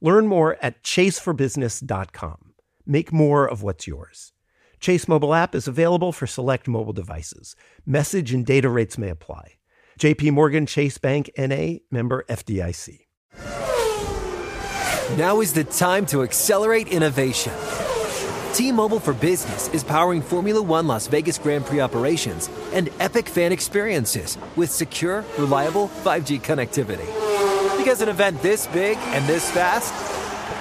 Learn more at chaseforbusiness.com. Make more of what's yours. Chase mobile app is available for select mobile devices. Message and data rates may apply. JP Morgan Chase Bank NA member FDIC. Now is the time to accelerate innovation. T-Mobile for Business is powering Formula 1 Las Vegas Grand Prix operations and epic fan experiences with secure, reliable 5G connectivity. Because an event this big and this fast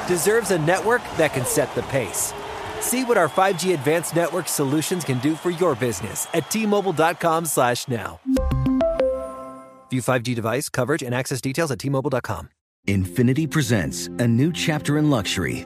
deserves a network that can set the pace. See what our 5G advanced network solutions can do for your business at T-Mobile.com slash now. View 5G device coverage and access details at T-Mobile.com. Infiniti presents a new chapter in luxury,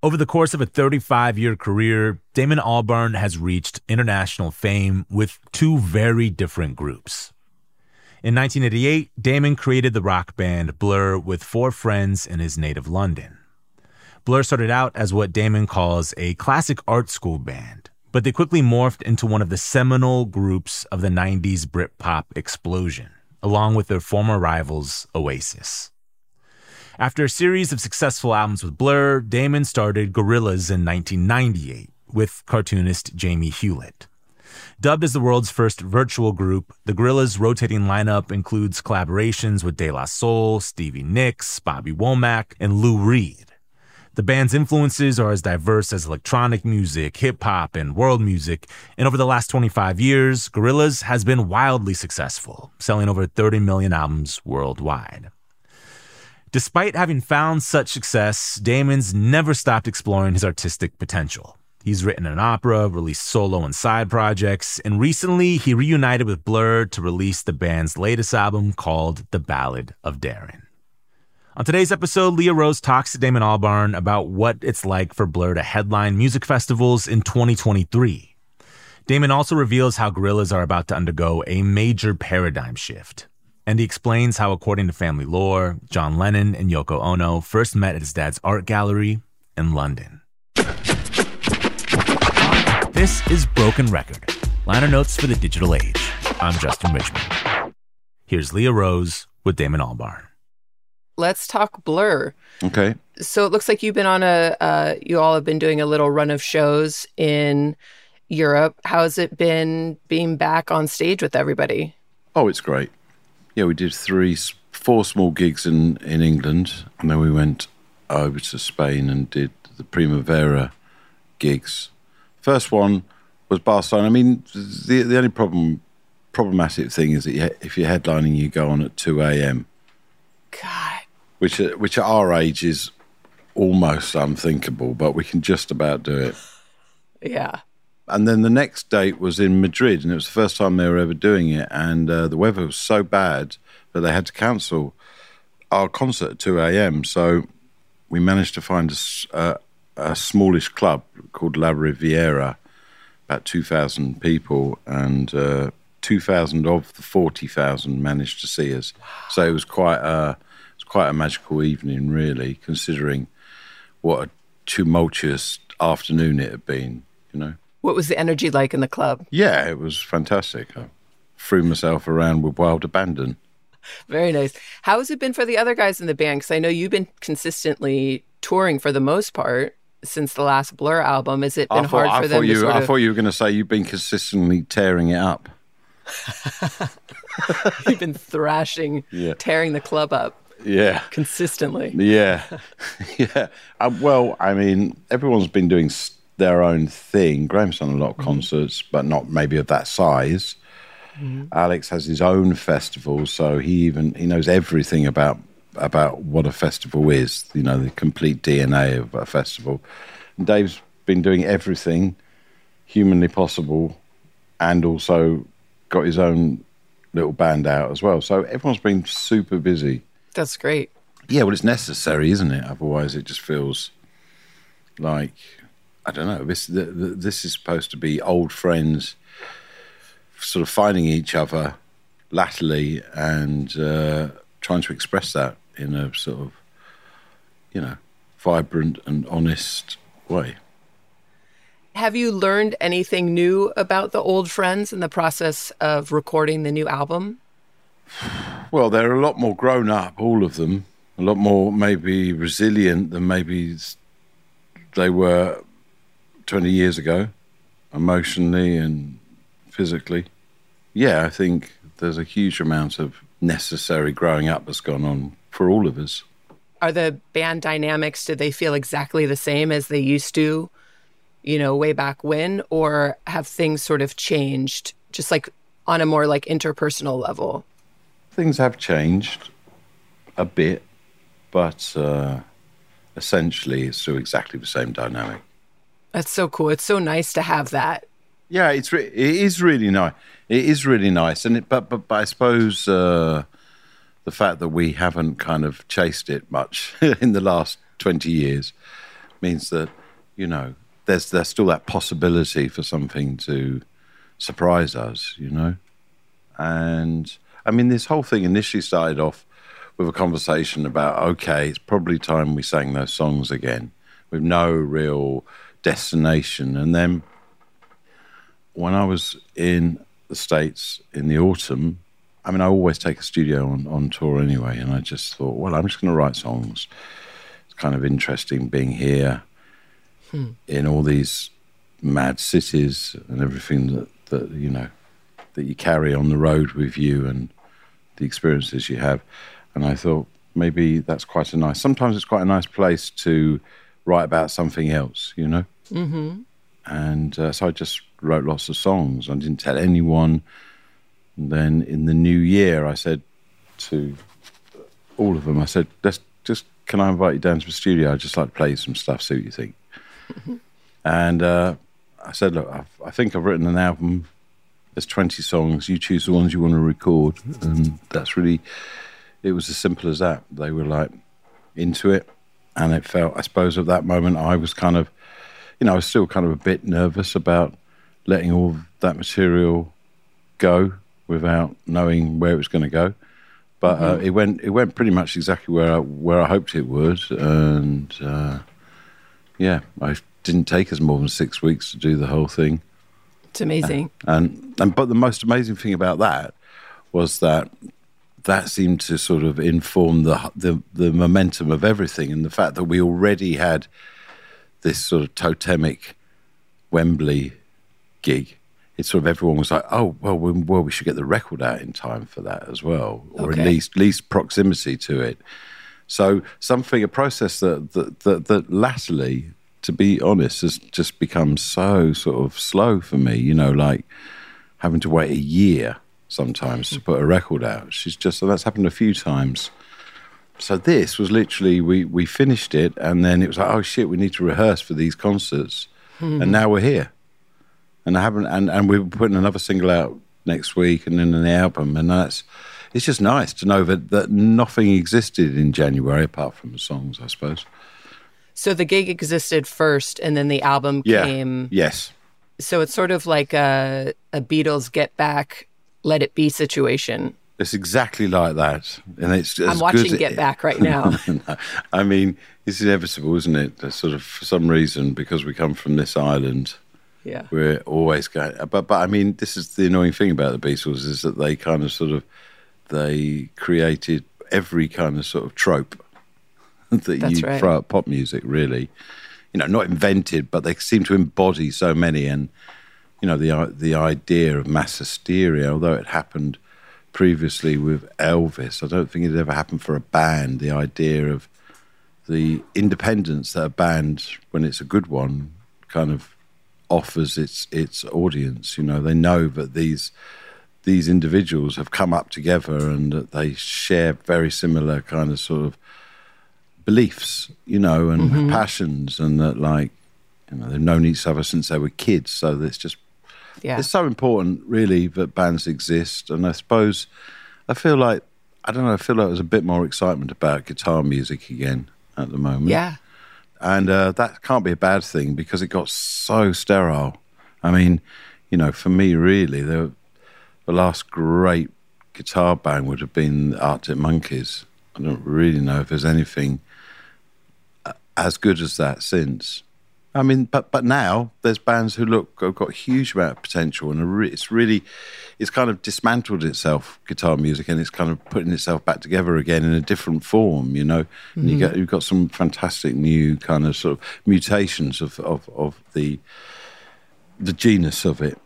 Over the course of a 35 year career, Damon Albarn has reached international fame with two very different groups. In 1988, Damon created the rock band Blur with four friends in his native London. Blur started out as what Damon calls a classic art school band, but they quickly morphed into one of the seminal groups of the 90s Britpop explosion, along with their former rivals, Oasis. After a series of successful albums with Blur, Damon started Gorillaz in 1998 with cartoonist Jamie Hewlett. Dubbed as the world's first virtual group, the Gorillaz' rotating lineup includes collaborations with De La Soul, Stevie Nicks, Bobby Womack, and Lou Reed. The band's influences are as diverse as electronic music, hip hop, and world music, and over the last 25 years, Gorillaz has been wildly successful, selling over 30 million albums worldwide. Despite having found such success, Damon's never stopped exploring his artistic potential. He's written an opera, released solo and side projects, and recently he reunited with Blur to release the band's latest album called The Ballad of Darren. On today's episode, Leah Rose talks to Damon Albarn about what it's like for Blur to headline music festivals in 2023. Damon also reveals how Gorillaz are about to undergo a major paradigm shift. And he explains how, according to family lore, John Lennon and Yoko Ono first met at his dad's art gallery in London. This is Broken Record, liner notes for the digital age. I'm Justin Richmond. Here's Leah Rose with Damon Albarn. Let's talk Blur. Okay. So it looks like you've been on a, uh, you all have been doing a little run of shows in Europe. How's it been being back on stage with everybody? Oh, it's great. Yeah, we did three, four small gigs in, in England, and then we went over to Spain and did the Primavera gigs. First one was Barcelona. I mean, the the only problem problematic thing is that you, if you're headlining, you go on at two a.m. God. Which which at our age is almost unthinkable, but we can just about do it. Yeah. And then the next date was in Madrid, and it was the first time they were ever doing it. And uh, the weather was so bad that they had to cancel our concert at 2 a.m. So we managed to find a, a smallish club called La Riviera, about 2,000 people, and uh, 2,000 of the 40,000 managed to see us. So it was quite a, it was quite a magical evening, really, considering what a tumultuous afternoon it had been, you know. What was the energy like in the club? Yeah, it was fantastic. I threw myself around with wild abandon. Very nice. How has it been for the other guys in the band? Because I know you've been consistently touring for the most part since the last Blur album. Has it been thought, hard for I them you, to sort I of... thought you were going to say you've been consistently tearing it up. You've been thrashing, Yeah. tearing the club up. Yeah. consistently. Yeah, yeah. Uh, well, I mean, everyone's been doing their own thing. Graham's done a lot of mm-hmm. concerts, but not maybe of that size. Mm-hmm. Alex has his own festival, so he even he knows everything about about what a festival is. You know, the complete DNA of a festival. And Dave's been doing everything humanly possible, and also got his own little band out as well. So everyone's been super busy. That's great. Yeah, well, it's necessary, isn't it? Otherwise, it just feels like I don't know. This the, the, this is supposed to be old friends, sort of finding each other latterly and uh, trying to express that in a sort of, you know, vibrant and honest way. Have you learned anything new about the old friends in the process of recording the new album? Well, they're a lot more grown up, all of them. A lot more maybe resilient than maybe they were 20 years ago, emotionally and physically. Yeah, I think there's a huge amount of necessary growing up that's gone on for all of us. Are the band dynamics, do they feel exactly the same as they used to, you know, way back when? Or have things sort of changed, just like on a more like interpersonal level? Things have changed a bit, but uh, essentially it's still exactly the same dynamic. That's so cool. It's so nice to have that. Yeah, it's re- it is really nice. It is really nice, and it, but, but but I suppose uh, the fact that we haven't kind of chased it much in the last twenty years means that you know there's there's still that possibility for something to surprise us, you know. And I mean, this whole thing initially started off with a conversation about okay, it's probably time we sang those songs again with no real destination, and then when I was in the States in the autumn, I mean, I always take a studio on, on tour anyway, and I just thought, well, I'm just going to write songs. It's kind of interesting being here hmm. in all these mad cities and everything that, that, you know, that you carry on the road with you and the experiences you have. And I thought maybe that's quite a nice, sometimes it's quite a nice place to write about something else, you know? and uh, so I just wrote lots of songs. I didn't tell anyone. And then in the new year, I said to all of them, I said, "Let's just can I invite you down to the studio? I'd just like to play some stuff, see what you think." and uh, I said, "Look, I've, I think I've written an album. There's 20 songs. You choose the ones you want to record." And that's really, it was as simple as that. They were like into it, and it felt, I suppose, at that moment, I was kind of you know, I was still kind of a bit nervous about letting all that material go without knowing where it was going to go. But uh, it went it went pretty much exactly where I, where I hoped it would, and uh, yeah, I didn't take us more than six weeks to do the whole thing. It's amazing. And and but the most amazing thing about that was that that seemed to sort of inform the the, the momentum of everything, and the fact that we already had this sort of totemic Wembley gig. It's sort of everyone was like, oh well, we, well we should get the record out in time for that as well, or Okay. at least least proximity to it. So something, a process that that that, that latterly, to be honest, has just become so sort of slow for me. You know, like having to wait a year sometimes to put a record out. She's just, and that's happened a few times. So this was literally we we finished it, and then it was like, oh shit, we need to rehearse for these concerts, hmm. and now we're here, and I haven't, and and we're putting another single out next week, and then an album, and that's. It's just nice to know that, that nothing existed in January apart from the songs, I suppose. So the gig existed first and then the album Yeah. came. Yes. So it's sort of like a, a Beatles get back, let it be situation. It's exactly like that, and it's. Just I'm watching Get Back right now. I mean, it's inevitable, isn't it? That sort of, for some reason, because we come from this island, yeah. we're always going. But but I mean, this is the annoying thing about the Beatles is that they kind of sort of they created every kind of sort of trope that That's you right. throw at pop music. Really, you know, not invented, but they seem to embody so many. And you know, the the idea of mass hysteria, although it happened previously with Elvis. I don't think it ever happened for a band. The idea of the independence that a band, when it's a good one, kind of offers its its audience. You know, they know that these these individuals have come up together and that they share very similar kind of sort of beliefs, you know, and mm-hmm. passions, and that like you know they've known each other since they were kids. So it's just yeah. it's so important, really, that bands exist. And I suppose I feel like I don't know. I feel like there's a bit more excitement about guitar music again at the moment. Yeah, and uh, that can't be a bad thing because it got so sterile. I mean, you know, for me, really, the the last great guitar band would have been Arctic Monkeys. I don't really know if there's anything uh, as good as that since. I mean, but but now there's bands who look have got a huge amount of potential, and re- it's really it's kind of dismantled itself, guitar music, and it's kind of putting itself back together again in a different form. You know, mm-hmm. and you get you've got some fantastic new kind of sort of mutations of of, of the the genus of it.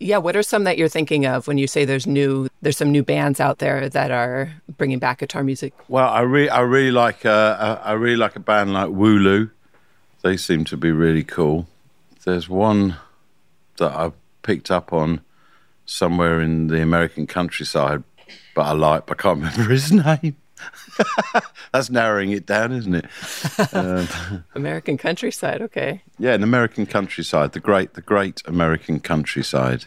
Yeah, what are some that you're thinking of when you say there's new? There's some new bands out there that are bringing back guitar music. Well, I really, I really like, uh, I really like a band like Wu-Lu. They seem to be really cool. There's one that I've picked up on somewhere in the American countryside, but I like, but I can't remember his name. That's narrowing it down, isn't it? Um, American countryside, okay. Yeah, an American countryside, the great, the great American countryside.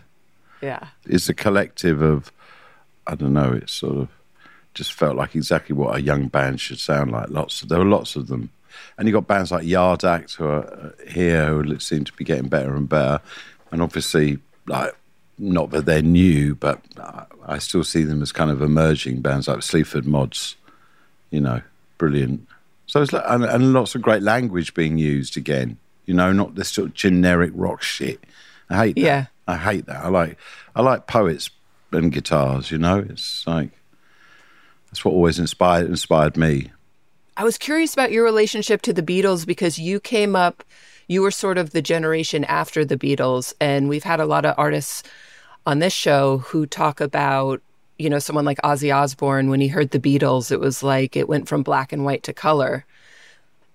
Yeah, is a collective of, I don't know. It's sort of just felt like exactly what a young band should sound like. Lots, of, there were lots of them, and you got bands like Yard Act who are uh, here who seem to be getting better and better, and obviously like not that they're new, but I still see them as kind of emerging bands like Sleaford Mods you know, brilliant. So it's like, and, and lots of great language being used again. You know, not this sort of generic rock shit. I hate that. Yeah. I hate that. I like I like poets and guitars. You know, it's like that's what always inspired inspired me. I was curious about your relationship to the Beatles because you came up, you were sort of the generation after the Beatles, and we've had a lot of artists on this show who talk about you know, someone like Ozzy Osbourne, when he heard the Beatles, it was like it went from black and white to color.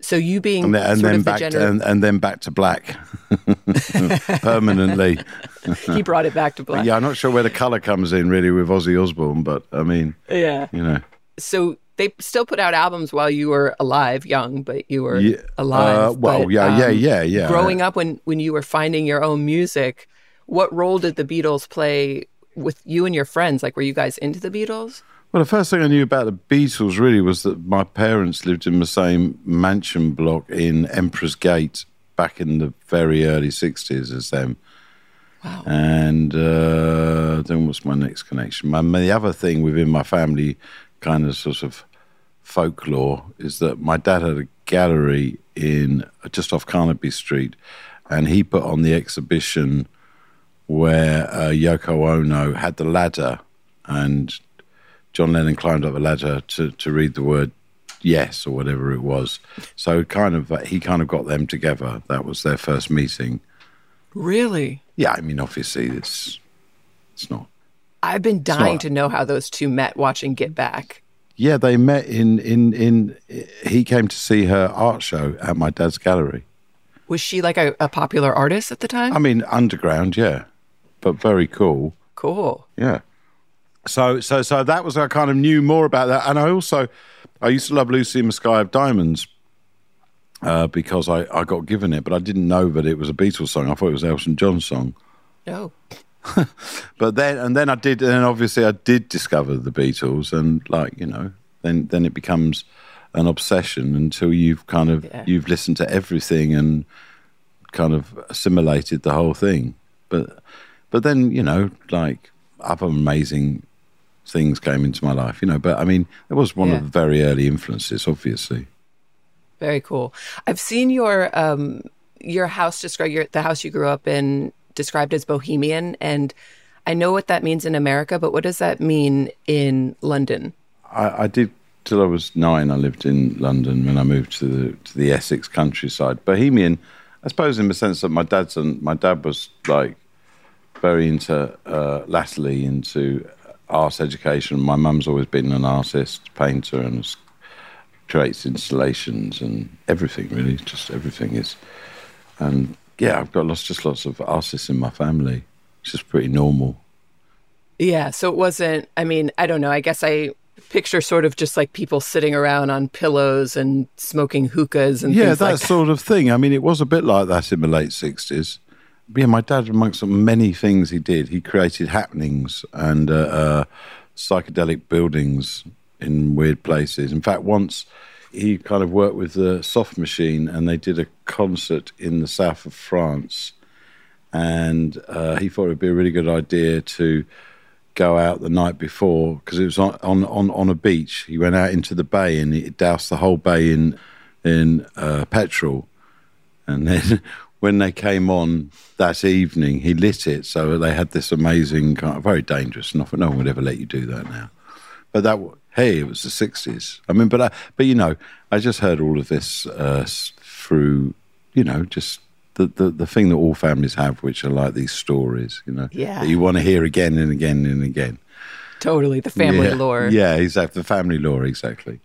So you being and then, and then the back gener- to, and, and, then back to black permanently. he brought it back to black. yeah, I'm not sure where the color comes in really with Ozzy Osbourne, but I mean, yeah, you know. So they still put out albums while you were alive, young, but you were yeah, alive. Uh, well, but, yeah, um, yeah, yeah, yeah. Growing up when when you were finding your own music, what role did the Beatles play with you and your friends? Like, were you guys into the Beatles? Well, the first thing I knew about the Beatles really was that my parents lived in the same mansion block in Emperor's Gate back in the very early 60s as them. Wow. And uh, then what's my next connection? My, the other thing within my family, kind of sort of folklore, is that my dad had a gallery in just off Carnaby Street, and he put on the exhibition where uh, Yoko Ono had the ladder and John Lennon climbed up the ladder to, to read the word yes or whatever it was. So kind of uh, he kind of got them together. That was their first meeting. Really? Yeah, I mean obviously it's it's not I've been dying to know how those two met watching Get Back. Yeah, they met in in in he came to see her art show at my dad's gallery. Was she like a, a popular artist at the time? I mean underground, yeah but very cool. Cool. Yeah. So so so that was I kind of knew more about that, and I also I used to love Lucy in the Sky of Diamonds uh, because I, I got given it, but I didn't know that it was a Beatles song. I thought it was Elton John's song. No. but then and then I did, and obviously I did discover the Beatles, and like you know, then then it becomes an obsession until you've kind of yeah. you've listened to everything and kind of assimilated the whole thing. But but then, you know, like other amazing things came into my life, you know. But I mean, it was one yeah. of the very early influences, obviously. Very cool. I've seen your um, your house described your the house you grew up in described as bohemian, and I know what that means in America, but what does that mean in London? I, I did till I was nine. I lived in London when I moved to the to the Essex countryside. Bohemian, I suppose, in the sense that my dad's and my dad was like very into uh, latterly into art education. My mum's always been an artist, painter, and creates installations and everything. Really, just everything is. And yeah, I've got lots, just lots of artists in my family. It's just pretty normal. Yeah. So it wasn't, I mean, I don't know. I guess I picture sort of just like people sitting around on pillows and smoking hookahs and yeah, things that like that. sort of thing. I mean, it was a bit like that in the late sixties. Yeah, my dad, amongst many things he did, he created happenings and uh, uh, psychedelic buildings in weird places. In fact, once he kind of worked with the Soft Machine, and they did a concert in the south of France, and uh, he thought it would be a really good idea to go out the night before because it was on, on, on, a beach. He went out into the bay and he doused the whole bay in in uh, petrol, and then when they came on that evening, he lit it. So they had this amazing kind of very dangerous. No, no one would ever let you do that now. But that hey, it was the sixties. I mean, but I, but you know, I just heard all of this uh, through you know just. The, the, the thing that all families have, which are like these stories, you know, Yeah. that you want to hear again and again and again. totally the family yeah. lore. Yeah, exactly. The family lore, exactly.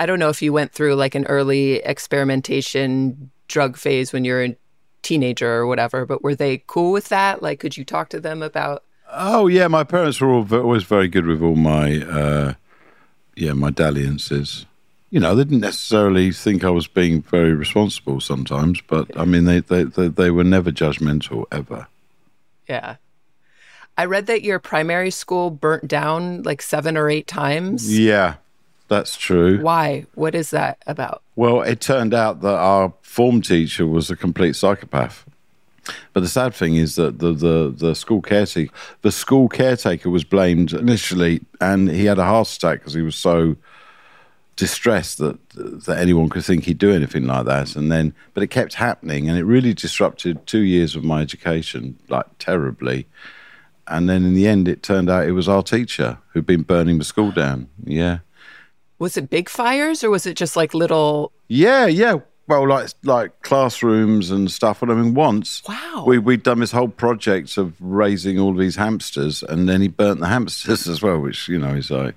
I don't know if you went through like an early experimentation drug phase when you're a teenager or whatever, but were they cool with that? Like, could you talk to them about? Oh yeah, my parents were all, always very good with all my uh, yeah my dalliances. You know, they didn't necessarily think I was being very responsible sometimes, but I mean, they they they, they were never judgmental ever. Yeah. I read that your primary school burnt down like seven or eight times. Yeah, that's true. Why? What is that about? Well, it turned out that our form teacher was a complete psychopath. But the sad thing is that the, the, the school caretaker the school caretaker was blamed initially, and he had a heart attack because he was so distressed that that anyone could think he'd do anything like that. And then, but it kept happening, and it really disrupted two years of my education, like terribly. And then in the end, it turned out it was our teacher who'd been burning the school down. Yeah. Was it big fires or was it just like little? Yeah, yeah. Well, like like classrooms and stuff. And I mean, once Wow. we we'd done this whole project of raising all these hamsters, and then he burnt the hamsters as well, which you know is like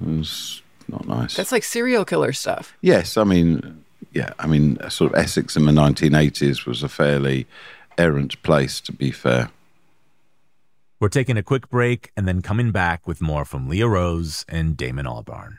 it was not nice. That's like serial killer stuff. yes, I mean, yeah, I mean, sort of Essex in the 1980s was a fairly errant place, to be fair. We're taking a quick break and then coming back with more from Leah Rose and Damon Albarn.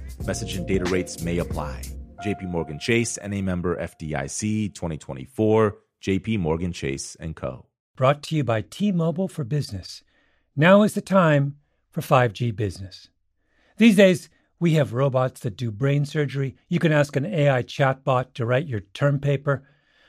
Message and data rates may apply. JP Morgan Chase and a member FDIC 2024, JP Morgan Chase and Co. brought to you by T Mobile for Business. Now is the time for 5G business. These days, we have robots that do brain surgery. You can ask an AI chatbot to write your term paper.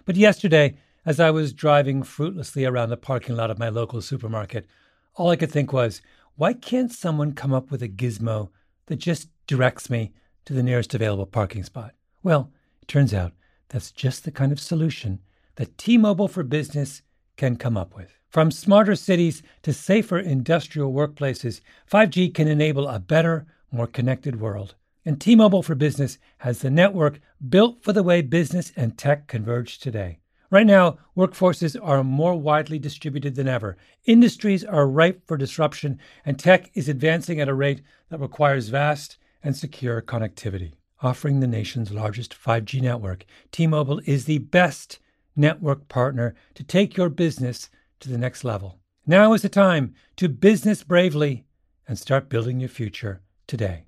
But yesterday, as I was driving fruitlessly around the parking lot of my local supermarket, all I could think was, why can't someone come up with a gizmo that just directs me to the nearest available parking spot? Well, it turns out that's just the kind of solution that T Mobile for Business can come up with. From smarter cities to safer industrial workplaces, 5G can enable a better, more connected world. And T Mobile for Business has the network built for the way business and tech converge today. Right now, workforces are more widely distributed than ever. Industries are ripe for disruption, and tech is advancing at a rate that requires vast and secure connectivity. Offering the nation's largest 5G network, T Mobile is the best network partner to take your business to the next level. Now is the time to business bravely and start building your future today.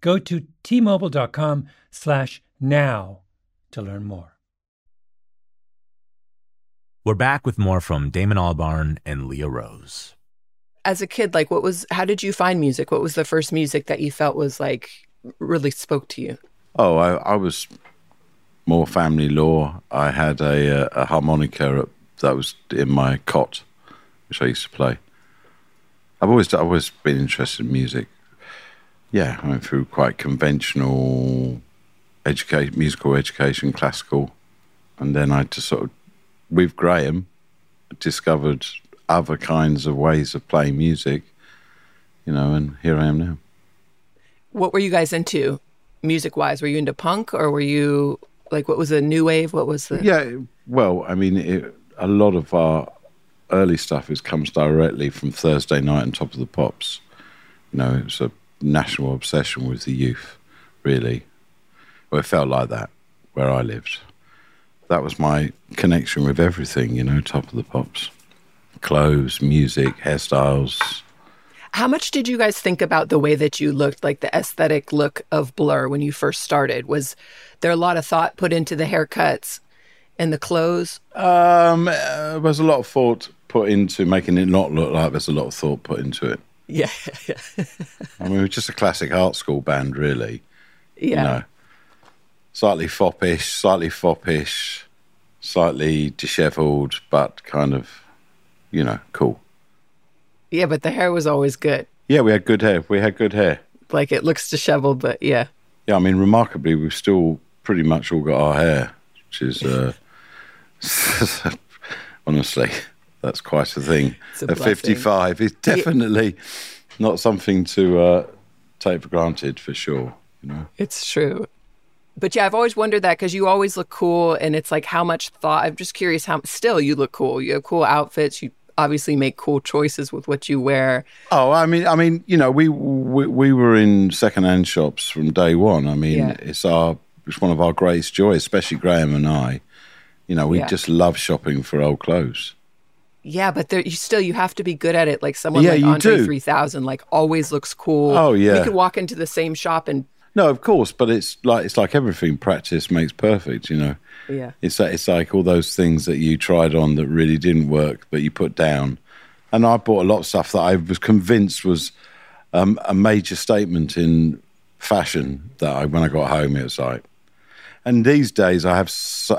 Go to tmobile.com slash now to learn more. We're back with more from Damon Albarn and Leah Rose. As a kid, like what was how did you find music? What was the first music that you felt was like really spoke to you? Oh, I, I was more family law. I had a, a harmonica that was in my cot, which I used to play. I've always I've always been interested in music. Yeah, I went through quite conventional education, musical education, classical, and then I just sort of with Graham, discovered other kinds of ways of playing music, you know, and here I am now. What were you guys into music wise? Were you into punk or were you like, what was the new wave? What was the. Yeah, well, I mean, it, a lot of our early stuff is comes directly from Thursday night and Top of the Pops. You know, it's a national obsession with the youth, really. Well, it felt like that where I lived that was my connection with everything, you know, top of the pops. Clothes, music, hairstyles. How much did you guys think about the way that you looked, like the aesthetic look of Blur when you first started? Was there a lot of thought put into the haircuts and the clothes? Um, uh, there was a lot of thought put into making it not look like there's a lot of thought put into it. Yeah. I mean, we're just a classic art school band, really. Yeah. You know, slightly foppish, slightly foppish, slightly dishevelled, but kind of, you know, cool. Yeah, but the hair was always good. Yeah, we had good hair. We had good hair. Like it looks disheveled, but yeah. Yeah, I mean, remarkably, we've still pretty much all got our hair, which is, uh, honestly, that's quite a thing. A At 55, it's definitely yeah. not something to uh, take for granted, for sure. You know, it's true. But yeah, I've always wondered that because you always look cool, and it's like how much thought. I'm just curious how still you look cool. You have cool outfits. You obviously make cool choices with what you wear. Oh, I mean, I mean, you know, we we, we were in secondhand shops from day one. I mean, yeah. it's our it's one of our greatest joys, especially Graham and I. You know, we yeah. just love shopping for old clothes. Yeah, but there, you still you have to be good at it. Like someone yeah, like Andre three thousand, like always looks cool. Oh yeah, we could walk into the same shop and no, of course, but it's like it's like everything. Practice makes perfect. You know. Yeah. It's like, it's like all those things that you tried on that really didn't work, but you put down. And I bought a lot of stuff that I was convinced was um, a major statement in fashion. That I, when I got home, it was like. And these days, I have.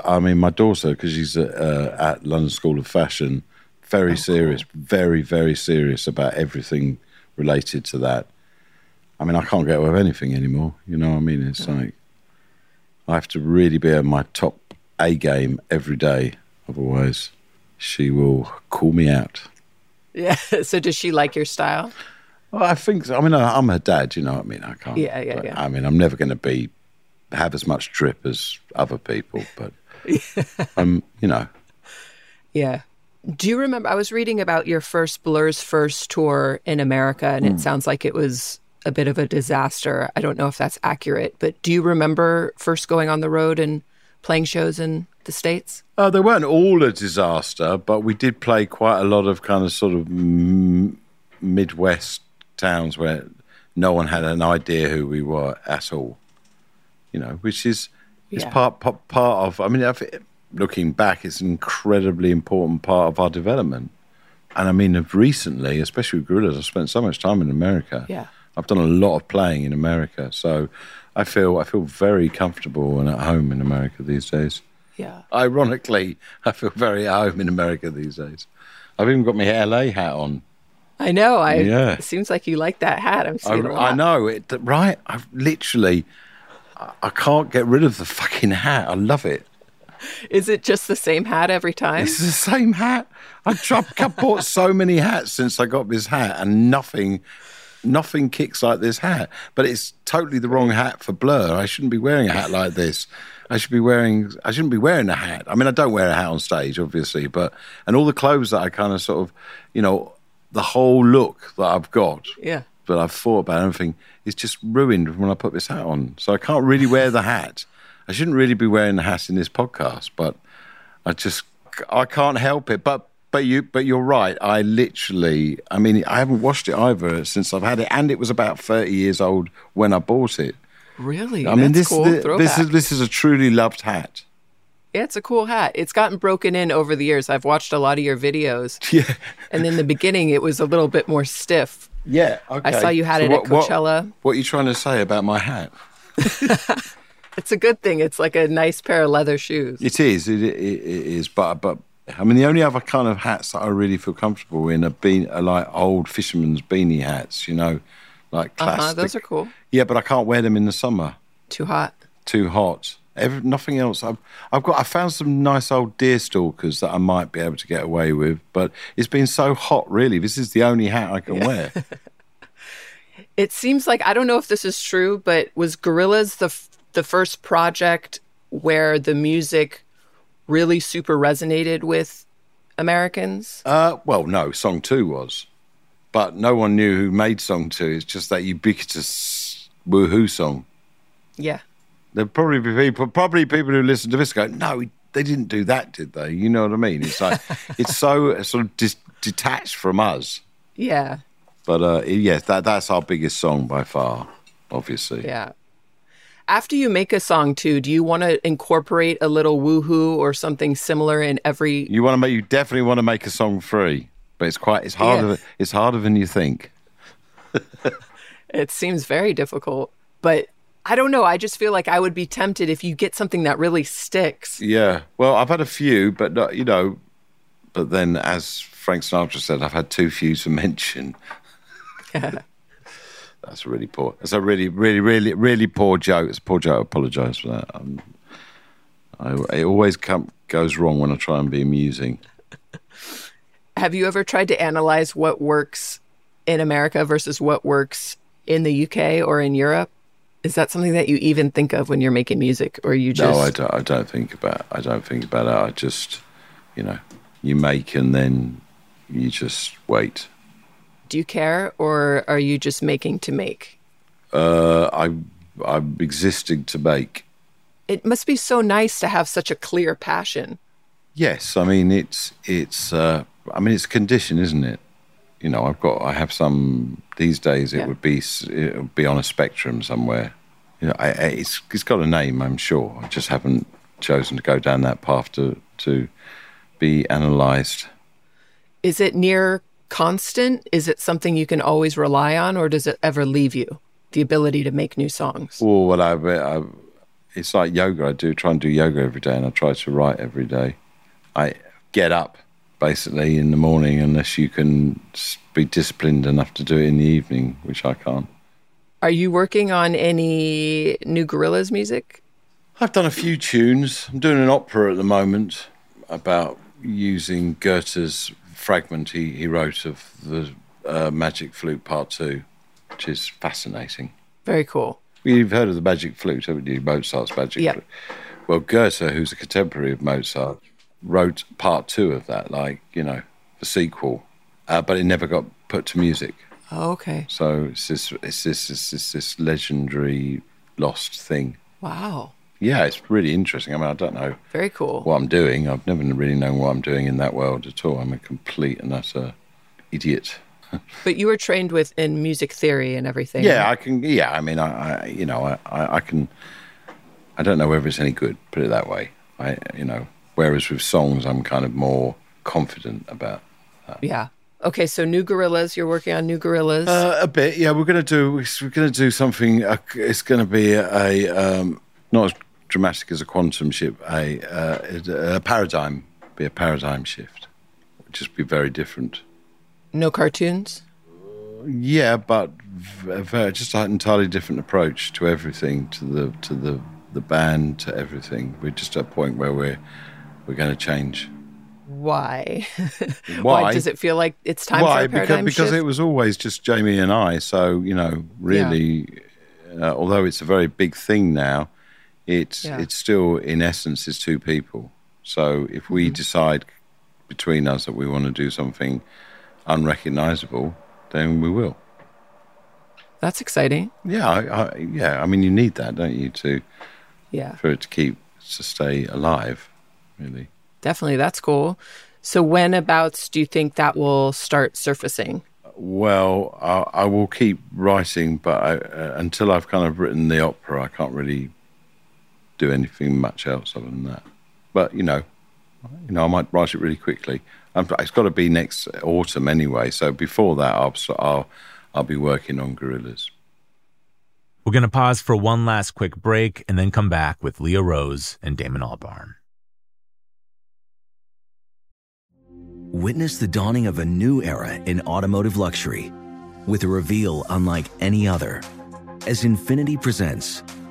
I mean, my daughter, because she's uh, at London School of Fashion, very oh, serious, cool. very very serious about everything related to that. I mean, I can't get away with anything anymore. You know what I mean? It's like I have to really be at my top A game every day. Otherwise, she will call me out. Yeah. So does she like your style? Well, I think so. I mean, I'm her dad. You know what I mean? I can't. Yeah, yeah, yeah. I mean, I'm never going to be have as much drip as other people, but um, you know. Yeah. Do you remember? I was reading about your first Blur's first tour in America, and mm. it sounds like it was a bit of a disaster. I don't know if that's accurate, but do you remember first going on the road and playing shows in the States? Uh, they weren't all a disaster, but we did play quite a lot of kind of sort of m- Midwest towns where no one had an idea who we were at all. You know, which is is yeah. part, part part of. I mean, looking back, it's an incredibly important part of our development. And I mean, of recently, especially with Gorillaz, I've spent so much time in America. Yeah. I've done a lot of playing in America, so I feel I feel very comfortable and at home in America these days. Yeah. Ironically, I feel very at home in America these days. I've even got my LA hat on. I know. I Yeah. it seems like you like that hat. I'm I, seeing a lot. I know it, right? I've literally, I- I can't get rid of the fucking hat. I love it. Is it just the same hat every time? It's the same hat. I've, I've bought so many hats since I got this hat, and nothing, nothing kicks like this hat. But it's totally the wrong hat for Blur. I shouldn't be wearing a hat like this. I should be wearing. I shouldn't be wearing a hat. I mean, I don't wear a hat on stage, obviously, but and all the clothes that I kind of sort of, you know, the whole look that I've got. Yeah. But I've thought about everything. It's just ruined when I put this hat on. So I can't really wear the hat. I shouldn't really be wearing the hat in this podcast, but I just I can't help it. But but you but you're right. I literally I mean I haven't washed it either since I've had it, and it was about thirty years old when I bought it. Really? I mean That's this cool. thi- this is this is a truly loved hat. Yeah, it's a cool hat. It's gotten broken in over the years. I've watched a lot of your videos. Yeah. And in the beginning, it was a little bit more stiff. Yeah, okay. I saw you had it at Coachella. What, what are you trying to say about my hat? It's a good thing. It's like a nice pair of leather shoes. It is. It, it, it is. But but I mean, the only other kind of hats that I really feel comfortable in are, bean, are like old fisherman's beanie hats. You know, like Uh-huh, Those are cool. Yeah, but I can't wear them in the summer. Too hot. Too hot. Every, nothing else. I've I've got. I found some nice old deer stalkers that I might be able to get away with, but it's been so hot. Really, this is the only hat I can wear. It seems like I don't know if this is true, but was Gorillaz the f- the first project where the music really super resonated with Americans? Uh, well, no, song two was, but no one knew who made song two. It's just that ubiquitous woohoo song. Yeah. There'll probably be people, probably people who listen to this go, no, they didn't do that, did they? You know what I mean? It's like it's so uh, sort of dis- detached from us. Yeah. But uh, yes, that that's our biggest song by far, obviously. Yeah. After you make a song too, do you want to incorporate a little woohoo or something similar in every You want to make, you definitely want to make a song free, but it's quite, it's harder, Yeah. it's harder than you think. It seems very difficult, but I don't know. I just feel like I would be tempted if you get something that really sticks. Yeah. Well, I've had a few, but not, you know, but then as Frank Sinatra said, I've had too few to mention. That's really poor. That's a really, really, really, really poor joke. It's a poor joke. I apologise for that. Um, I, it always come, goes wrong when I try and be amusing. Have you ever tried to analyze what works in America versus what works in the UK or in Europe? Is that something that you even think of when you're making music, or you just? No, I don't. I don't think about. I don't think about it. I just, you know, you make and then you just wait. Do you care, or are you just making to make? Uh, I, I'm existing to make. It must be so nice to have such a clear passion. Yes, I mean it's it's. Uh, I mean it's a condition, isn't it? You know, I've got. I have some these days. It Yeah. would be. It would be on a spectrum somewhere. You know, I, I, it's it's got a name. I'm sure. I just haven't chosen to go down that path to to be analysed. Is it near constant? Is it something you can always rely on, or does it ever leave you? The ability to make new songs. Or what I, I, it's like yoga. I do try and do yoga every day, and I try to write every day. I get up basically in the morning, unless you can be disciplined enough to do it in the evening, which I can't. Are you working on any new Gorillaz music? I've done a few tunes. I'm doing an opera at the moment about using Goethe's fragment he, he wrote of the uh, Magic Flute Part Two, which is fascinating. Very cool. You've heard of the Magic Flute, haven't you? Mozart's Magic Yeah. Flute. Well, Goethe, who's a contemporary of Mozart, wrote Part Two of that, like you know, the sequel, uh, but it never got put to music. Oh, okay. So it's this, it's this, it's this, this legendary lost thing. Wow. Yeah, it's really interesting. I mean, I don't know Very cool. what I'm doing. I've never really known what I'm doing in that world at all. I'm a complete and utter idiot. But you were trained with in music theory and everything. Yeah, I can. Yeah, I mean, I, I you know, I, I, I can. I don't know whether it's any good. Put it that way. I, you know, Whereas with songs, I'm kind of more confident about. That. Yeah. Okay, so new Gorillaz. You're working on new Gorillaz. Uh, a bit, yeah. We're gonna do. We're gonna do something. Uh, it's gonna be a, um, not as dramatic as a quantum ship. A, uh, a paradigm. Be a paradigm shift. Just be very different. No cartoons. Yeah, but very, just an entirely different approach to everything, to the to the the band, to everything. We're just at a point where we're we're going to change. Why? Why? Why does it feel like it's time Why? for a paradigm because because it was always just Jamie and I. So you know, really, uh, although it's a very big thing now, it's Yeah. it's still in essence is two people. So if we Mm-hmm. decide between us that we want to do something unrecognizable, then we will. That's exciting. Yeah, I, I, yeah. I mean, you need that, don't you, to Yeah, for it to keep to stay alive, really. definitely. That's cool. So when abouts do you think that will start surfacing? Well, I, I will keep writing, but I, uh, until I've kind of written the opera, I can't really do anything much else other than that. But you know, you know, I might write it really quickly. i it's got to be next autumn anyway. So before that, I'll I'll, I'll be working on Gorillaz. We're going to pause for one last quick break and then come back with Leah Rose and Damon Albarn. Witness the dawning of a new era in automotive luxury with a reveal unlike any other as Infiniti presents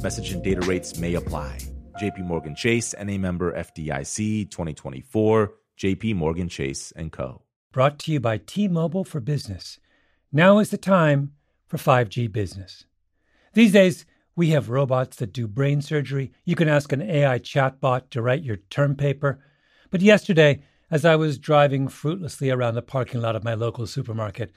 Message and data rates may apply. JP Morgan Chase and a member FDIC 2024, JP Morgan Chase and Co. Brought to you by T Mobile for Business. Now is the time for 5G business. These days, we have robots that do brain surgery. You can ask an AI chatbot to write your term paper. But yesterday, as I was driving fruitlessly around the parking lot of my local supermarket,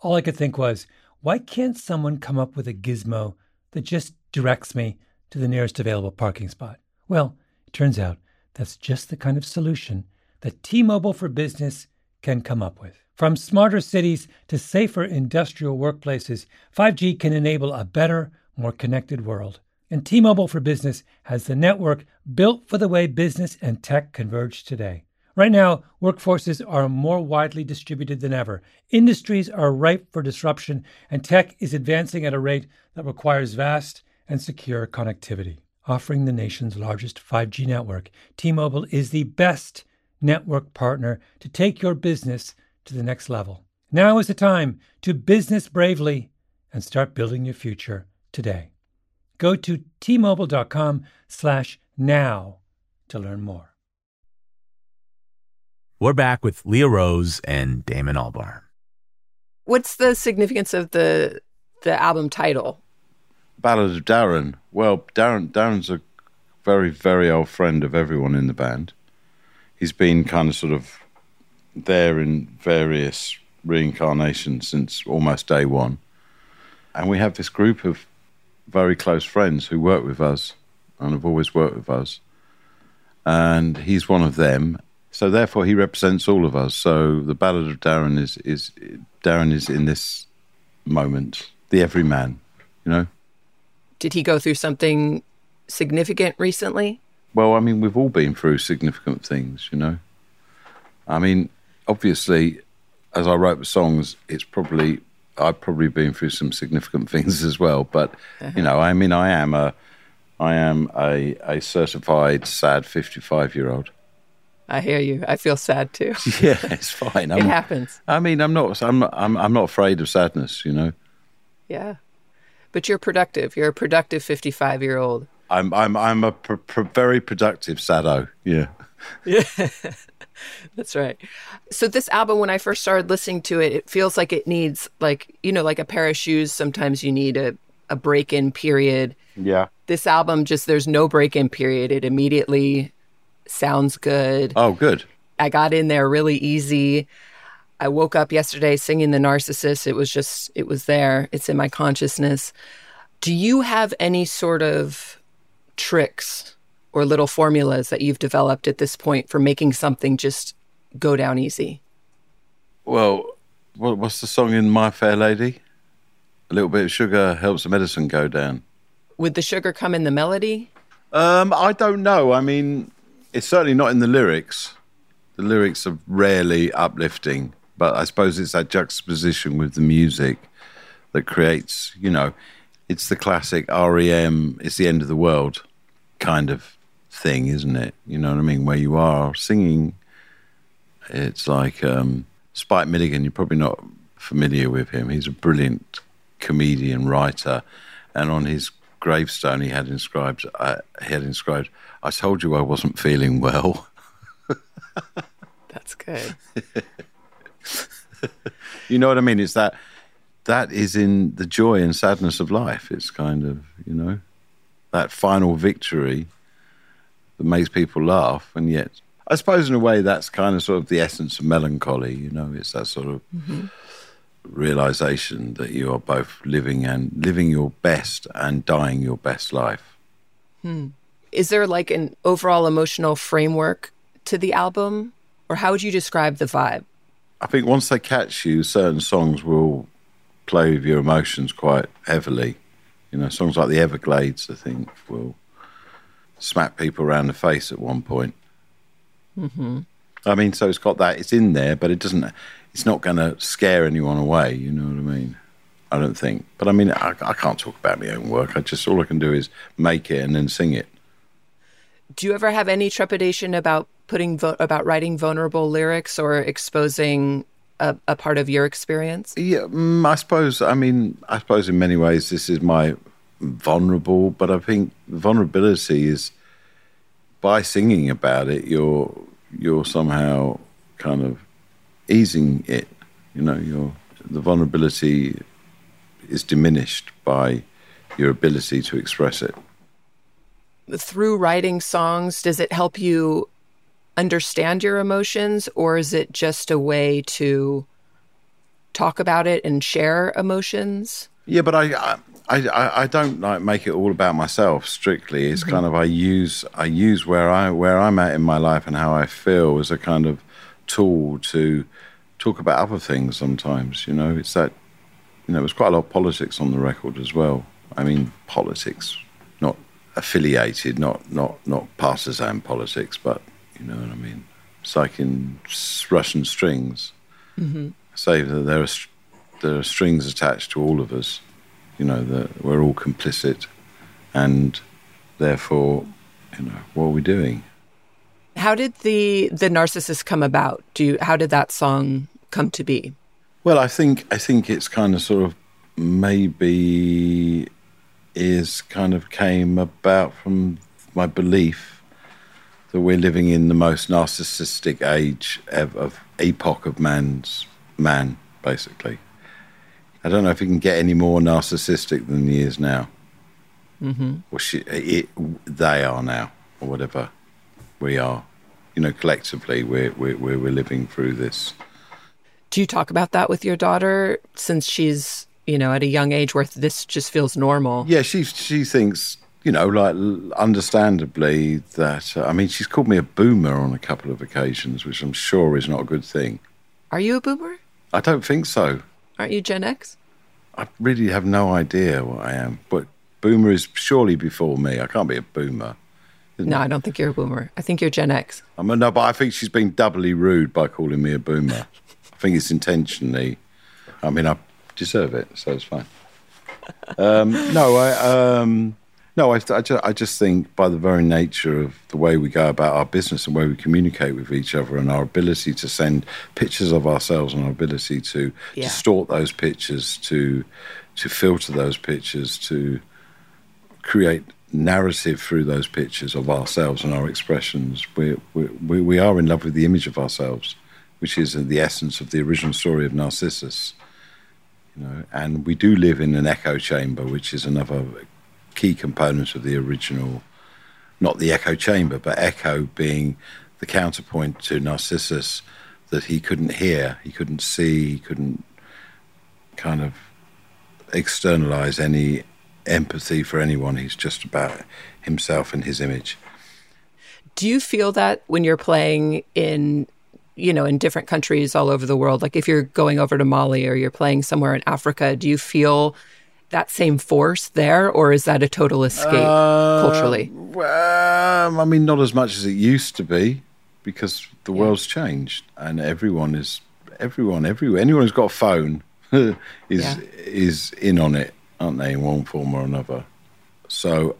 all I could think was, why can't someone come up with a gizmo that just directs me to the nearest available parking spot? Well, it turns out that's just the kind of solution that T Mobile for Business can come up with. From smarter cities to safer industrial workplaces, 5G can enable a better, more connected world. And T Mobile for Business has the network built for the way business and tech converge today. Right now, workforces are more widely distributed than ever. Industries are ripe for disruption, and tech is advancing at a rate that requires vast and secure connectivity. Offering the nation's largest 5G network, T Mobile is the best network partner to take your business to the next level. Now is the time to business bravely and start building your future today. Go to tmobile.com slash now to learn more. We're back with Leah Rose and Damon Albarn. What's the significance of the the album title? Ballad of Darren. Well, Darren Darren's a very very old friend of everyone in the band. He's been kind of sort of there in various reincarnations since almost day one, and we have this group of very close friends who work with us and have always worked with us. And he's one of them. So therefore, he represents all of us. So the Ballad of Darren is is Darren is in this moment, the everyman, you know. Did he go through something significant recently? Well, I mean, we've all been through significant things, you know. I mean, obviously, as I wrote the songs, it's probably I've probably been through some significant things as well. But uh-huh. you know, I mean, I am a I am a a certified sad fifty five year old. I hear you. I feel sad too. yeah, it's fine. it happens. I mean, I'm not. I'm. I'm. I'm not afraid of sadness. You know. Yeah, but you're productive. You're a productive fifty-five year old. I'm. I'm. I'm a pr- pr- very productive sado. Yeah. Yeah. That's right. So this album, when I first started listening to it, it feels like it needs like you know, like a pair of shoes. Sometimes you need a a break in period. Yeah. This album just there's no break in period. It immediately sounds good. Oh, good. I got in there really easy. I woke up yesterday singing The Narcissist. It was just, it was there. It's in my consciousness. Do you have any sort of tricks or little formulas that you've developed at this point for making something just go down easy? Well, what's the song in My Fair Lady? A little bit of sugar helps the medicine go down. Would the sugar come in the melody? Um, I don't know. I mean, it's certainly not in the lyrics. The lyrics are rarely uplifting, but I suppose it's that juxtaposition with the music that creates, you know, it's the classic REM, it's the end of the world kind of thing, isn't it? You know what I mean? Where you are singing, it's like um, Spike Milligan, you're probably not familiar with him. He's a brilliant comedian, writer, and on his gravestone he had inscribed, uh, he had inscribed, I told you I wasn't feeling well. That's good. you know what I mean? It's that that is in the joy and sadness of life. It's kind of, you know, that final victory that makes people laugh. And yet, I suppose in a way, that's kind of sort of the essence of melancholy, you know, it's that sort of mm-hmm. realization that you are both living and living your best and dying your best life. Hmm is there like an overall emotional framework to the album? Or how would you describe the vibe? I think once they catch you certain songs will play with your emotions quite heavily. You know songs like the everglades i think will smack people around the face at one point. Mm-hmm. i mean so it's got that it's in there but it doesn't it's not going to scare anyone away you know what i mean? I don't think. But i mean I, I can't talk about my own work. I just all i can do is make it and then sing it do you ever have any trepidation about putting vo- about writing vulnerable lyrics or exposing a, a part of your experience? Yeah, mm, I suppose. I mean, I suppose in many ways this is my vulnerable, but I think vulnerability is by singing about it, you're you're somehow kind of easing it. You know, your the vulnerability is diminished by your ability to express it through writing songs, does it help you understand your emotions, or is it just a way to talk about it and share emotions? Yeah, but I, I, I don't like make it all about myself strictly. It's mm-hmm. kind of I use I use where I where I'm at in my life and how I feel as a kind of tool to talk about other things. Sometimes, you know, it's that you know, there's quite a lot of politics on the record as well. I mean, politics affiliated, not not not partisan politics, but you know what I mean. It's like in Russian strings. Mm-hmm. Say that there are there are strings attached to all of us. You know that we're all complicit, and therefore, you know, what are we doing? How did the the narcissist come about? Do you, how did that song come to be? Well, I think I think it's kind of sort of maybe is kind of came about from my belief that we're living in the most narcissistic age of, of epoch of man's man, basically. I don't know if he can get any more narcissistic than he is now. Mm-hmm. Well, she, it, they are now, or whatever we are. You know, collectively, we're, we're, we're living through this. Do you talk about that with your daughter since she's, you know, at a young age where this just feels normal? Yeah, she, she thinks, you know, like understandably that, uh, I mean, she's called me a boomer on a couple of occasions, which I'm sure is not a good thing. Are you a boomer? I don't think so. Aren't you Gen X? I really have no idea what I am, but boomer is surely before me. I can't be a boomer. No, I don't think you're a boomer. I think you're Gen X. I'm a, no, but I think she's been doubly rude by calling me a boomer. I think it's intentionally. I mean, I deserve it, so it's fine. Um, no, I. Um, no, I, I, just, I just think by the very nature of the way we go about our business and where we communicate with each other and our ability to send pictures of ourselves and our ability to yeah. distort those pictures, to to filter those pictures, to create narrative through those pictures of ourselves and our expressions. We, we, we are in love with the image of ourselves, which is the essence of the original story of Narcissus. You know, and we do live in an echo chamber, which is another key component of the original, not the echo chamber, but echo being the counterpoint to Narcissus that he couldn't hear, he couldn't see, he couldn't kind of externalize any empathy for anyone. He's just about himself and his image. Do you feel that when you're playing in, you know, in different countries all over the world, like if you're going over to Mali or you're playing somewhere in Africa, do you feel that same force there, or is that a total escape uh, culturally? Well, I mean, not as much as it used to be, because the yeah. world's changed, and everyone is everyone everywhere. Anyone who's got a phone is yeah. is in on it, aren't they, in one form or another? So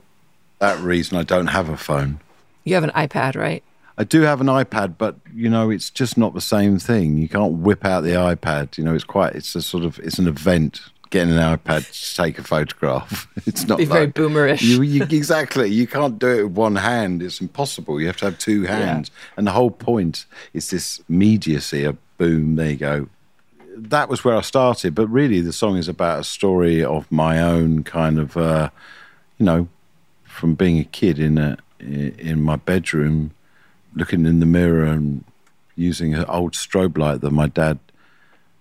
that reason, I don't have a phone. You have an iPad, right? I do have an iPad, but you know, it's just not the same thing. You can't whip out the iPad. You know, it's quite. It's a sort of. It's an event getting an iPad to take a photograph. It's not Be very boomerish. You, you, exactly. You can't do it with one hand. It's impossible. You have to have two hands. Yeah. And the whole point is this immediacy of boom, there you go. That was where I started. But really, the song is about a story of my own kind of, uh, you know, from being a kid in a in my bedroom, looking in the mirror and using an old strobe light that my dad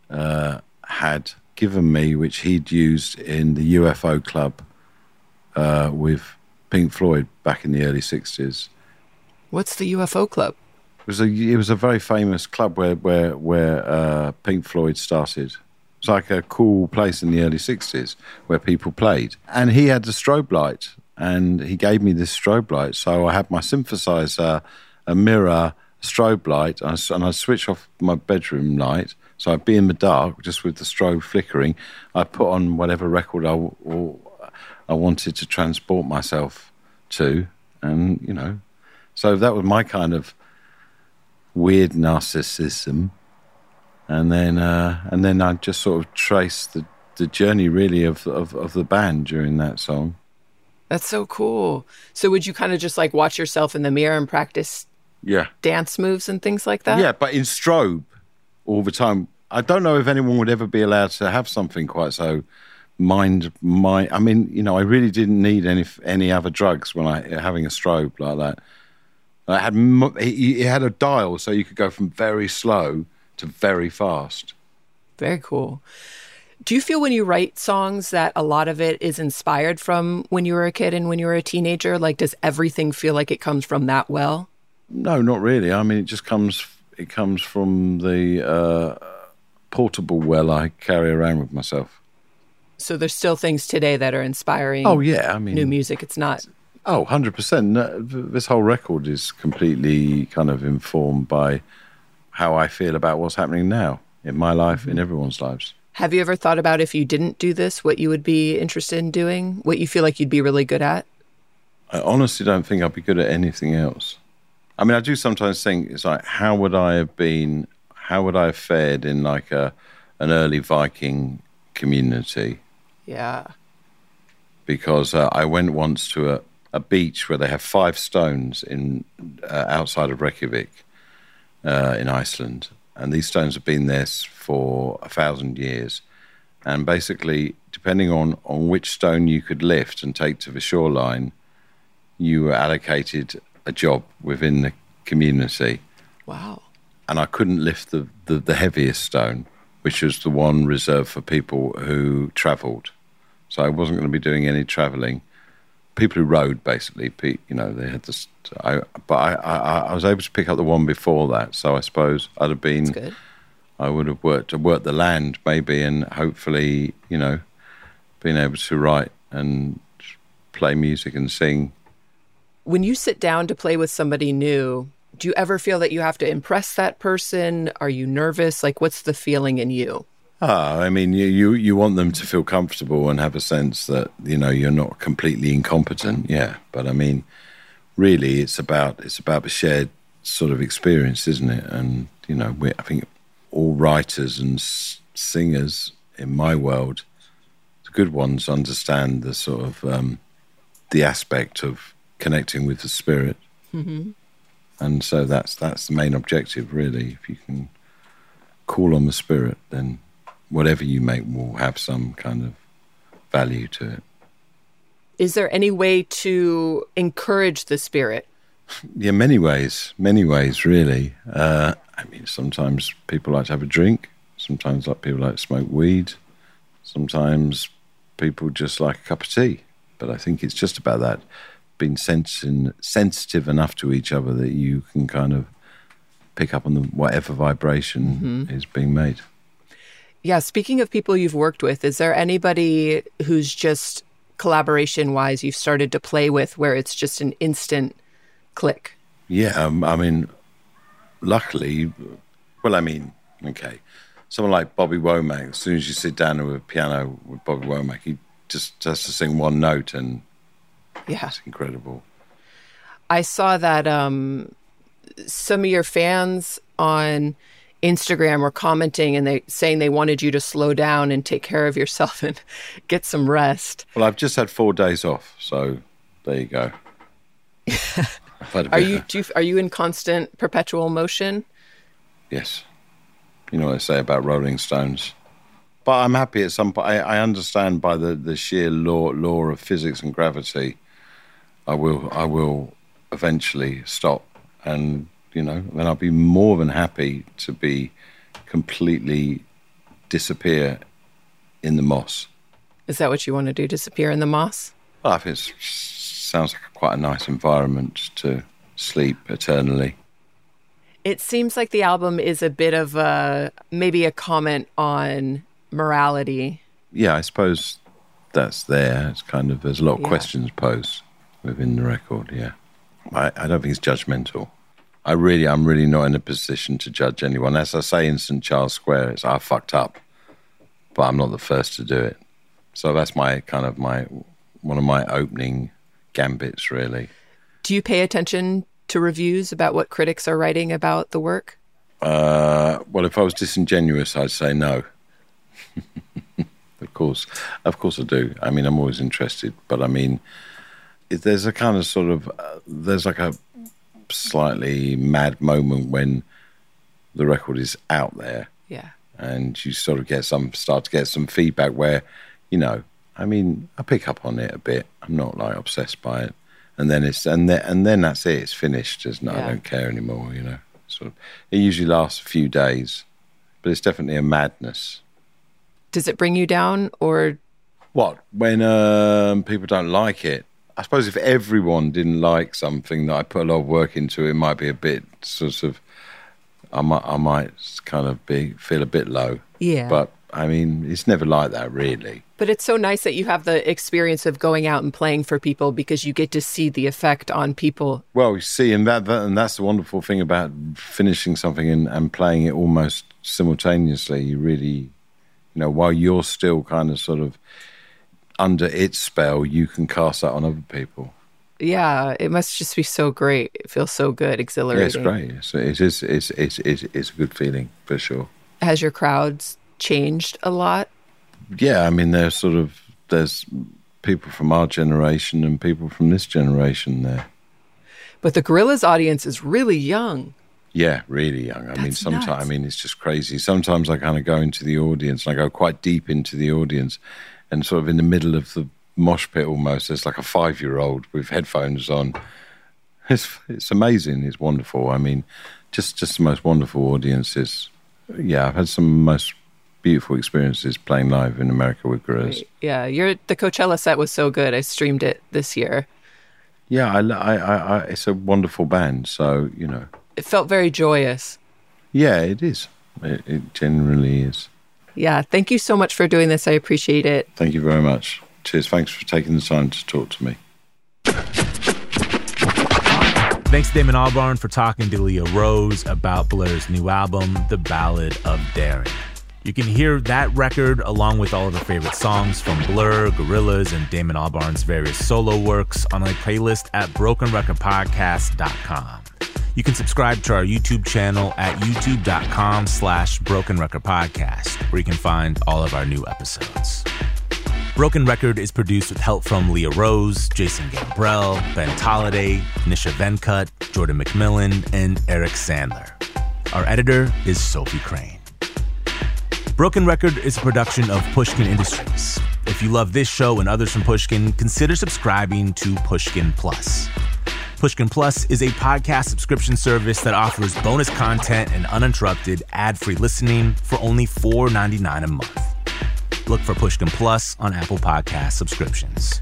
uh, had given me, which he'd used in the UFO club uh, with Pink Floyd back in the early 60s. What's the UFO club? It was a, it was a very famous club where, where, where uh, Pink Floyd started. It's like a cool place in the early 60s where people played. And he had the strobe light, and he gave me this strobe light. So I had my synthesizer, a mirror, a strobe light, and I switch off my bedroom light so I'd be in the dark just with the strobe flickering. I put on whatever record I, I wanted to transport myself to, and you know, so that was my kind of weird narcissism. And then, uh, and then I just sort of traced the, the journey really of, of, of the band during that song. That's so cool. So would you kind of just like watch yourself in the mirror and practice yeah dance moves and things like that? Yeah, but in strobe all the time. I don't know if anyone would ever be allowed to have something quite so mind my I mean, you know, I really didn't need any any other drugs when I having a strobe like that. I had he, had a dial so you could go from very slow to very fast. Very cool. Do you feel when you write songs that a lot of it is inspired from when you were a kid and when you were a teenager? Like, does everything feel like it comes from that well? No, not really. I mean, it just comes it comes from the uh, portable well I carry around with myself. So there's still things today that are inspiring. Oh yeah, I mean new music. It's not. Oh, 100%. This whole record is completely kind of informed by how I feel about what's happening now in my life, in everyone's lives. Have you ever thought about if you didn't do this, what you would be interested in doing? What you feel like you'd be really good at? I honestly don't think I'd be good at anything else. I mean, I do sometimes think it's like, how would I have been? How would I have fared in like a an early Viking community? Yeah. Because uh, I went once to a, a beach where they have five stones in uh, outside of Reykjavik uh, in Iceland, and these stones have been there for a thousand years. And basically, depending on, on which stone you could lift and take to the shoreline, you were allocated a job within the community. Wow. And I couldn't lift the, the, the heaviest stone, which was the one reserved for people who travelled. So I wasn't going to be doing any travelling. People who rode, basically, you know, they had this. I, but I, I, I was able to pick up the one before that. So I suppose I'd have been. That's good. I would have worked worked the land maybe, and hopefully, you know, being able to write and play music and sing. When you sit down to play with somebody new, do you ever feel that you have to impress that person? Are you nervous? Like, what's the feeling in you? Ah, I mean, you, you you want them to feel comfortable and have a sense that you know you're not completely incompetent. Yeah, but I mean, really, it's about it's about the shared sort of experience, isn't it? And you know, we, I think all writers and s- singers in my world, the good ones understand the sort of um, the aspect of connecting with the spirit, mm-hmm. and so that's that's the main objective, really. If you can call on the spirit, then whatever you make will have some kind of value to it. Is there any way to encourage the spirit? Yeah, many ways, many ways, really. Uh, I mean, sometimes people like to have a drink. Sometimes like people like to smoke weed. Sometimes people just like a cup of tea. But I think it's just about that sensing, sensitive enough to each other that you can kind of pick up on the whatever vibration mm-hmm. is being made. Yeah. Speaking of people you've worked with, is there anybody who's just collaboration wise you've started to play with where it's just an instant click? Yeah. Um, I mean, luckily, well, I mean, okay, someone like Bobby Womack, as soon as you sit down with a piano with Bobby Womack, he just has to sing one note and yeah, it's incredible. I saw that um, some of your fans on Instagram were commenting and they saying they wanted you to slow down and take care of yourself and get some rest. Well, I've just had four days off, so there you go. are you, you are you in constant perpetual motion? Yes. You know what I say about Rolling Stones. But I'm happy at some point. I, I understand by the, the sheer law law of physics and gravity. I will I will eventually stop, and you know, then I'll be more than happy to be completely disappear in the moss. Is that what you want to do? Disappear in the moss? Well, I think it sounds like quite a nice environment to sleep eternally. It seems like the album is a bit of a maybe a comment on morality. Yeah, I suppose that's there. It's kind of there's a lot of yeah. questions posed within the record. Yeah, I, I don't think it's judgmental. I really, I'm really not in a position to judge anyone. As I say in St Charles Square, it's I fucked up, but I'm not the first to do it. So that's my kind of my one of my opening gambits, really. Do you pay attention to reviews about what critics are writing about the work? Uh, well, if I was disingenuous, I'd say no. of course, of course I do. I mean, I'm always interested, but I mean, there's a kind of sort of uh, there's like a slightly mad moment when the record is out there. Yeah. And you sort of get some start to get some feedback where, you know, I mean, I pick up on it a bit. I'm not like obsessed by it. And then it's and then and then that's it. It's finished. No, yeah. I don't care anymore. You know, sort of. It usually lasts a few days, but it's definitely a madness. Does it bring you down or? What when um, people don't like it? I suppose if everyone didn't like something that I put a lot of work into, it might be a bit sort of. I might, I might kind of be feel a bit low. Yeah. But I mean, it's never like that, really. But it's so nice that you have the experience of going out and playing for people because you get to see the effect on people. Well, you see, and that, that and that's the wonderful thing about finishing something and, and playing it almost simultaneously. You really, you know, while you're still kind of sort of under its spell, you can cast that on other people. Yeah, it must just be so great. It feels so good, exhilarating. Yeah, it's great. It's, it is. It's, it's, it's, it's a good feeling for sure. Has your crowds changed a lot? Yeah, I mean, there's sort of there's people from our generation and people from this generation there. But the Gorillaz audience is really young. Yeah, really young. I That's mean, sometimes I mean it's just crazy. Sometimes I kind of go into the audience and I go quite deep into the audience, and sort of in the middle of the mosh pit almost. There's like a five year old with headphones on. It's it's amazing. It's wonderful. I mean, just just the most wonderful audiences. Yeah, I've had some most beautiful experiences playing live in America with Gorillaz. Yeah, your the Coachella set was so good. I streamed it this year. Yeah, I, I, I, I, it's a wonderful band. So you know, It felt very joyous. yeah, it is. It, it genuinely is. Yeah, thank you so much for doing this. I appreciate it. Thank you very much. Cheers. Thanks for taking the time to talk to me. Thanks to Damon Albarn for talking to Leah Rose about Blur's new album, The Ballad of Darren. You can hear that record along with all of her favorite songs from Blur, Gorillaz, and Damon Albarn's various solo works on a playlist at brokenrecordpodcast.com. You can subscribe to our YouTube channel at youtube.com slash broken record podcast, where you can find all of our new episodes. Broken Record is produced with help from Leah Rose, Jason Gambrell, Ben Tolliday, Nisha Venkat, Jordan McMillan, and Eric Sandler. Our editor is Sophie Crane. Broken Record is a production of Pushkin Industries. If you love this show and others from Pushkin, consider subscribing to Pushkin Plus. Pushkin Plus is a podcast subscription service that offers bonus content and uninterrupted ad-free listening for only $4.99 a month. Look for Pushkin Plus on Apple Podcast subscriptions.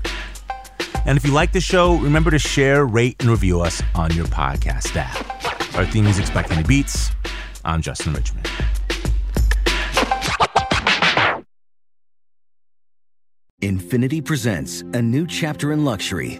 And if you like the show, remember to share, rate, and review us on your podcast app. Our theme music's by Kenny Beats. I'm Justin Richmond. Infiniti presents a new chapter in luxury,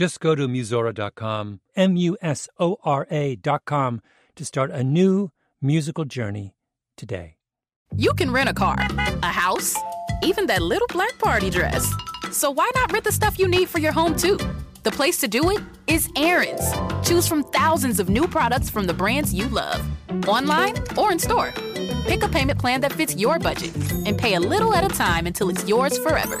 Just go to Musora.com, M U S O R A.com, to start a new musical journey today. You can rent a car, a house, even that little black party dress. So why not rent the stuff you need for your home too? The place to do it is Aaron's. Choose from thousands of new products from the brands you love, online or in store. Pick a payment plan that fits your budget and pay a little at a time until it's yours forever.